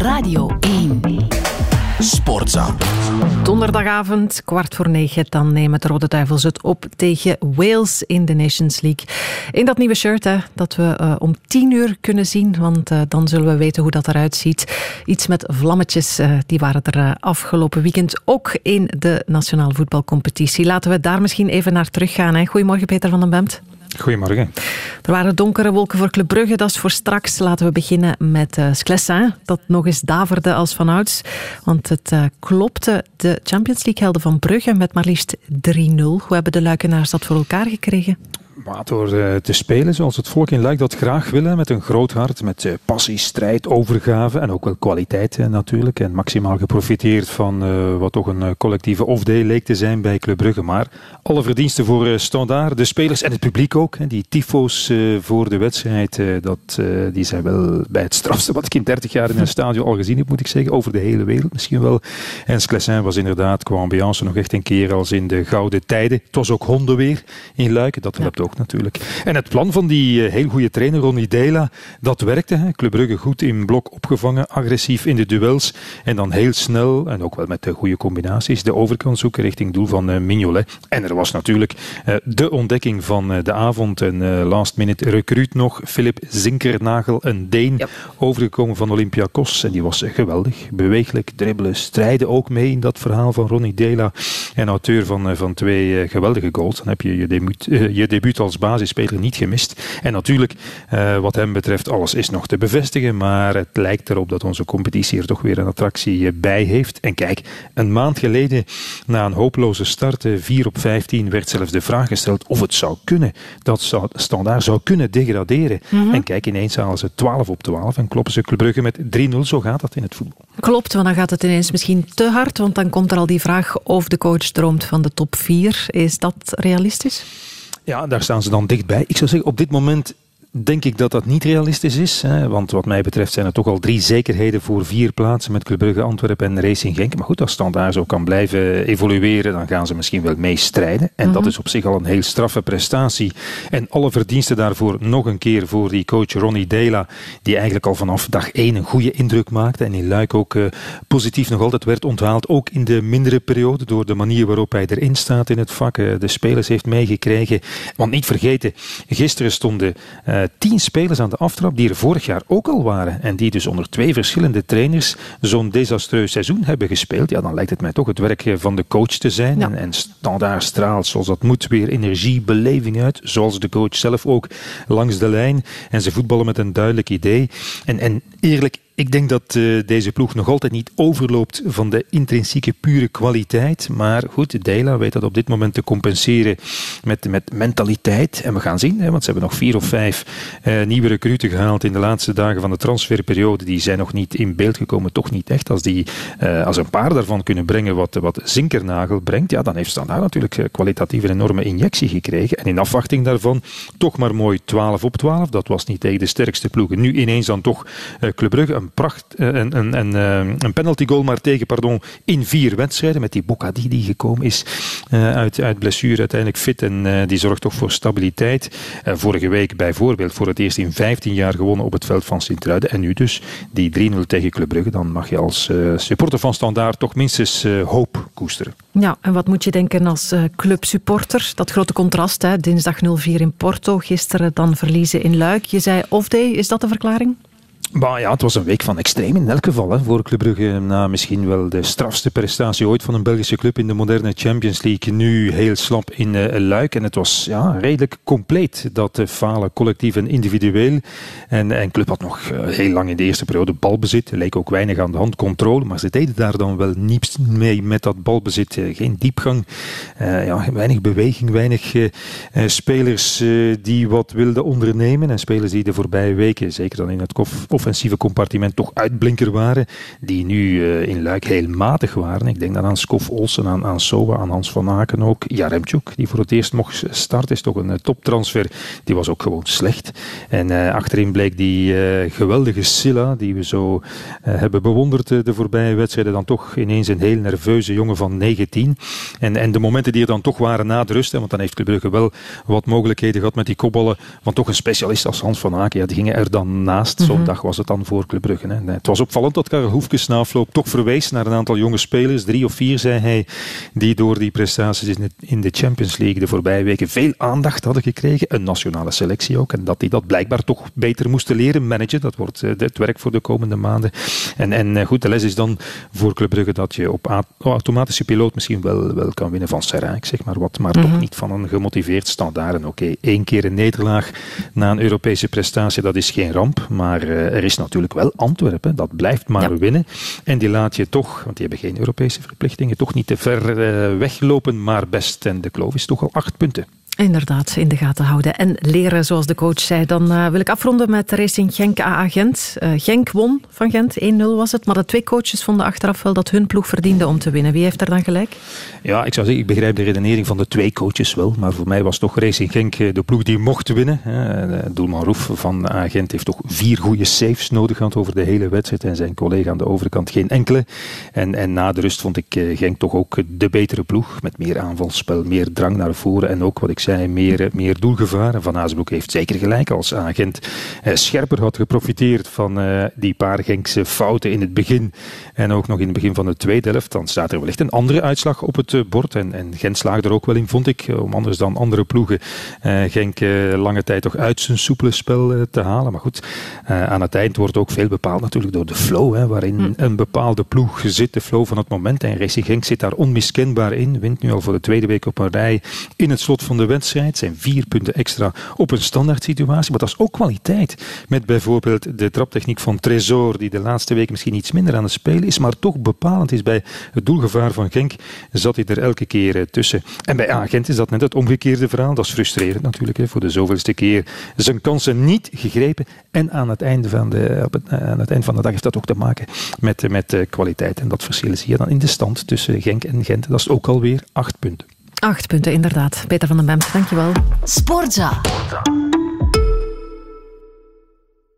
Radio 1. Sportza. Donderdagavond, kwart voor negen, dan nemen de Rode Duivels het op tegen Wales in de Nations League. In dat nieuwe shirt hè, dat we uh, om tien uur kunnen zien, want uh, dan zullen we weten hoe dat eruit ziet. Iets met vlammetjes, uh, die waren er afgelopen weekend ook in de Nationale Voetbalcompetitie. Laten we daar misschien even naar teruggaan. Hè. Goedemorgen Peter van den Bemt. Goedemorgen. Er waren donkere wolken voor Club Brugge, dat is voor straks. Laten we beginnen met uh, dat nog eens daverde als vanouds. Want het uh, klopte de Champions League helden van Brugge met maar liefst 3-0. Hoe hebben de Luikenaars dat voor elkaar gekregen? Maar door uh, te spelen zoals het volk in Luik dat graag willen, met een groot hart, met uh, passie, strijd, overgave en ook wel kwaliteit uh, natuurlijk. En maximaal geprofiteerd van wat toch een collectieve off-day leek te zijn bij Club Brugge. Maar alle verdiensten voor Standaard, de spelers en het publiek ook. Die tyfo's voor de wedstrijd, dat, die zijn wel bij het strafste wat ik in 30 jaar in een stadion al gezien heb, moet ik zeggen. Over de hele wereld misschien wel. En Sclessin was inderdaad qua ambiance nog echt een keer als in de gouden tijden. Het was ook hondenweer in Luik, dat helpt ja. Ook natuurlijk. En het plan van die uh, heel goede trainer Ronnie Deila, dat werkte. Hè. Club Brugge goed in blok opgevangen, agressief in de duels en dan heel snel, en ook wel met de goede combinaties, de overkant zoeken richting doel van uh, Mignolet. En er was natuurlijk uh, de ontdekking van de avond en last minute recruit nog, Philip Zinkernagel, een Deen, overgekomen van Olympiakos. En die was geweldig, beweeglijk, dribbelen, strijden ook mee in dat verhaal van Ronnie Deila. En auteur van, van twee geweldige goals. Dan heb je je debuut, je debuut als basisspeler niet gemist. En natuurlijk, uh, wat hem betreft, alles is nog te bevestigen. Maar het lijkt erop dat onze competitie er toch weer een attractie bij heeft. En kijk, een maand geleden, na een hopeloze start, 4 op 15, werd zelfs de vraag gesteld of het zou kunnen. Dat Standaard zou kunnen degraderen. Mm -hmm. En kijk, ineens halen ze 12 op 12 en kloppen ze Club Brugge met 3-0. Zo gaat dat in het voetbal. Klopt, want dan gaat het ineens misschien te hard. Want dan komt er al die vraag of de coach droomt van de top 4. Is dat realistisch? Ja, daar staan ze dan dichtbij. Ik zou zeggen, op dit moment denk ik dat dat niet realistisch is. Hè, want wat mij betreft zijn er toch al drie zekerheden voor vier plaatsen met Club Brugge, Antwerpen en Racing Genk. Maar goed, als Standaard zo kan blijven evolueren, dan gaan ze misschien wel mee strijden. En mm -hmm. dat is op zich al een heel straffe prestatie. En alle verdiensten daarvoor nog een keer voor die coach Ronnie Deila, die eigenlijk al vanaf dag één een goede indruk maakte. En in Luik ook uh, positief nog altijd werd onthaald. Ook in de mindere periode, door de manier waarop hij erin staat in het vak. Uh, de spelers heeft meegekregen. Want niet vergeten, gisteren stonden uh, tien spelers aan de aftrap die er vorig jaar ook al waren. En die dus onder twee verschillende trainers zo'n desastreus seizoen hebben gespeeld. Ja, dan lijkt het mij toch het werk van de coach te zijn. Ja. En, en standaard straalt zoals dat moet weer energie, beleving uit. Zoals de coach zelf ook langs de lijn. En ze voetballen met een duidelijk idee. En, en eerlijk, ik denk dat uh, deze ploeg nog altijd niet overloopt van de intrinsieke pure kwaliteit. Maar goed, Deila weet dat op dit moment te compenseren met, met mentaliteit. En we gaan zien, hè, want ze hebben nog vier of vijf uh, nieuwe recruten gehaald in de laatste dagen van de transferperiode. Die zijn nog niet in beeld gekomen, toch niet echt. Als, die, uh, als een paar daarvan kunnen brengen wat, wat Zinkernagel brengt, ja, dan heeft Standaard natuurlijk kwalitatief een enorme injectie gekregen. En in afwachting daarvan toch maar mooi 12 op 12. Dat was niet tegen de sterkste ploegen. Nu ineens dan toch Club Brugge, een pracht, een, een, een, een penalty goal maar tegen pardon, in vier wedstrijden. Met die Bocadi die gekomen is uh, uit, uit blessure uiteindelijk fit. En die zorgt toch voor stabiliteit. Vorige week bijvoorbeeld voor het eerst in 15 jaar gewonnen op het veld van Sint-Truiden. En nu dus die 3-0 tegen Club Brugge. Dan mag je als supporter van Standaard toch minstens hoop koesteren. Ja, en wat moet je denken als clubsupporter? Dat grote contrast, hè? dinsdag 0-4 in Porto. Gisteren dan verliezen in Luik. Je zei off-day, is dat de verklaring? Maar ja, het was een week van extreem in elk geval. Hè, voor Club Brugge na misschien wel de strafste prestatie ooit van een Belgische club in de moderne Champions League. Nu heel slap in uh, Luik. En het was ja, redelijk compleet, dat uh, falen collectief en individueel. En, en Club had nog uh, heel lang in de eerste periode balbezit. Leek ook weinig aan de hand, controle. Maar ze deden daar dan wel niets mee met dat balbezit. geen diepgang, ja, weinig beweging, weinig spelers die wat wilden ondernemen. En spelers die de voorbije weken, zeker dan in het kof offensieve compartiment toch uitblinker waren, die nu uh, in Luik heel matig waren. Ik denk dan aan Skof Olsen, aan, aan Soa, aan Hans van Aken ook. Jaremchuk, die voor het eerst mocht starten, is toch een uh, toptransfer. Die was ook gewoon slecht. En uh, achterin bleek die geweldige Silla, die we zo hebben bewonderd de voorbije wedstrijden, dan toch ineens een heel nerveuze jongen van 19. En, en de momenten die er dan toch waren na de rust, hè, want dan heeft Club Brugge wel wat mogelijkheden gehad met die kopballen, want toch een specialist als Hans van Aken, ja, die gingen er dan naast. -hmm. Zo'n dag was het dan voor Club Brugge. Hè. Het was opvallend dat Karel Hoefkes na afloop toch verwees naar een aantal jonge spelers, drie of vier zei hij, die door die prestaties in de Champions League de voorbije weken veel aandacht hadden gekregen. Een nationale selectie ook. En dat die dat blijkbaar toch beter moesten leren managen. Dat wordt eh, het werk voor de komende maanden. En, en eh, goed, de les is dan voor Club Brugge dat je op automatische piloot misschien wel, wel kan winnen van Serraik, zeg maar wat, maar toch mhm. niet van een gemotiveerd standaard. Oké, okay, één keer een nederlaag na een Europese prestatie, dat is geen ramp. Maar uh, er is natuurlijk wel Antwerpen, dat blijft maar winnen. En die laat je toch, want die hebben geen Europese verplichtingen, toch niet te ver uh, weglopen, maar best. En de kloof is toch al acht punten. Inderdaad, in de gaten houden en leren, zoals de coach zei. Dan uh, wil ik afronden met Racing Genk AA Gent. Uh, Genk won van Gent, 1-0 was het. Maar de twee coaches vonden achteraf wel dat hun ploeg verdiende om te winnen. Wie heeft er dan gelijk? Ja, ik zou zeggen, ik begrijp de redenering van de twee coaches wel. Maar voor mij was toch Racing Genk eh, de ploeg die mocht winnen. Doelman Roef van AA Gent heeft toch vier goede saves nodig gehad over de hele wedstrijd. En zijn collega aan de overkant geen enkele. En, en na de rust vond ik Genk toch ook de betere ploeg. Met meer aanvalspel, meer drang naar voren. En ook wat ik zei, meer, meer doelgevaar. Van Azenbroek heeft zeker gelijk als agent. Eh, scherper had geprofiteerd van eh, die paar Genkse fouten in het begin. En ook nog in het begin van de tweede helft. Dan staat er wellicht een andere uitslag op het eh, bord. En, en Gent slaagde er ook wel in, vond ik. Om anders dan andere ploegen Genk lange tijd toch uit zijn soepele spel te halen. Maar goed, aan het eind wordt ook veel bepaald natuurlijk door de flow. Hè, waarin hm. een bepaalde ploeg zit. De flow van het moment. En Racing Genk zit daar onmiskenbaar in. Wint nu al voor de tweede week op een rij in het slot van de wedstrijd wedstrijd. zijn vier punten extra op een standaard situatie. Maar dat is ook kwaliteit. Met bijvoorbeeld de traptechniek van Tresor, die de laatste weken misschien iets minder aan het spelen is, maar toch bepalend is bij het doelgevaar van Genk, zat hij er elke keer eh, tussen. En bij Agent is dat net het omgekeerde verhaal. Dat is frustrerend natuurlijk, hè, voor de zoveelste keer zijn kansen niet gegrepen. En aan het, einde van de, op het, eh, aan het van de dag heeft dat ook te maken met, met eh, kwaliteit. En dat verschil zie je dan in de stand tussen Genk en Gent. Dat is ook alweer acht punten. Acht punten, inderdaad. Peter van den Bemt, dankjewel. Sportza. Sportza.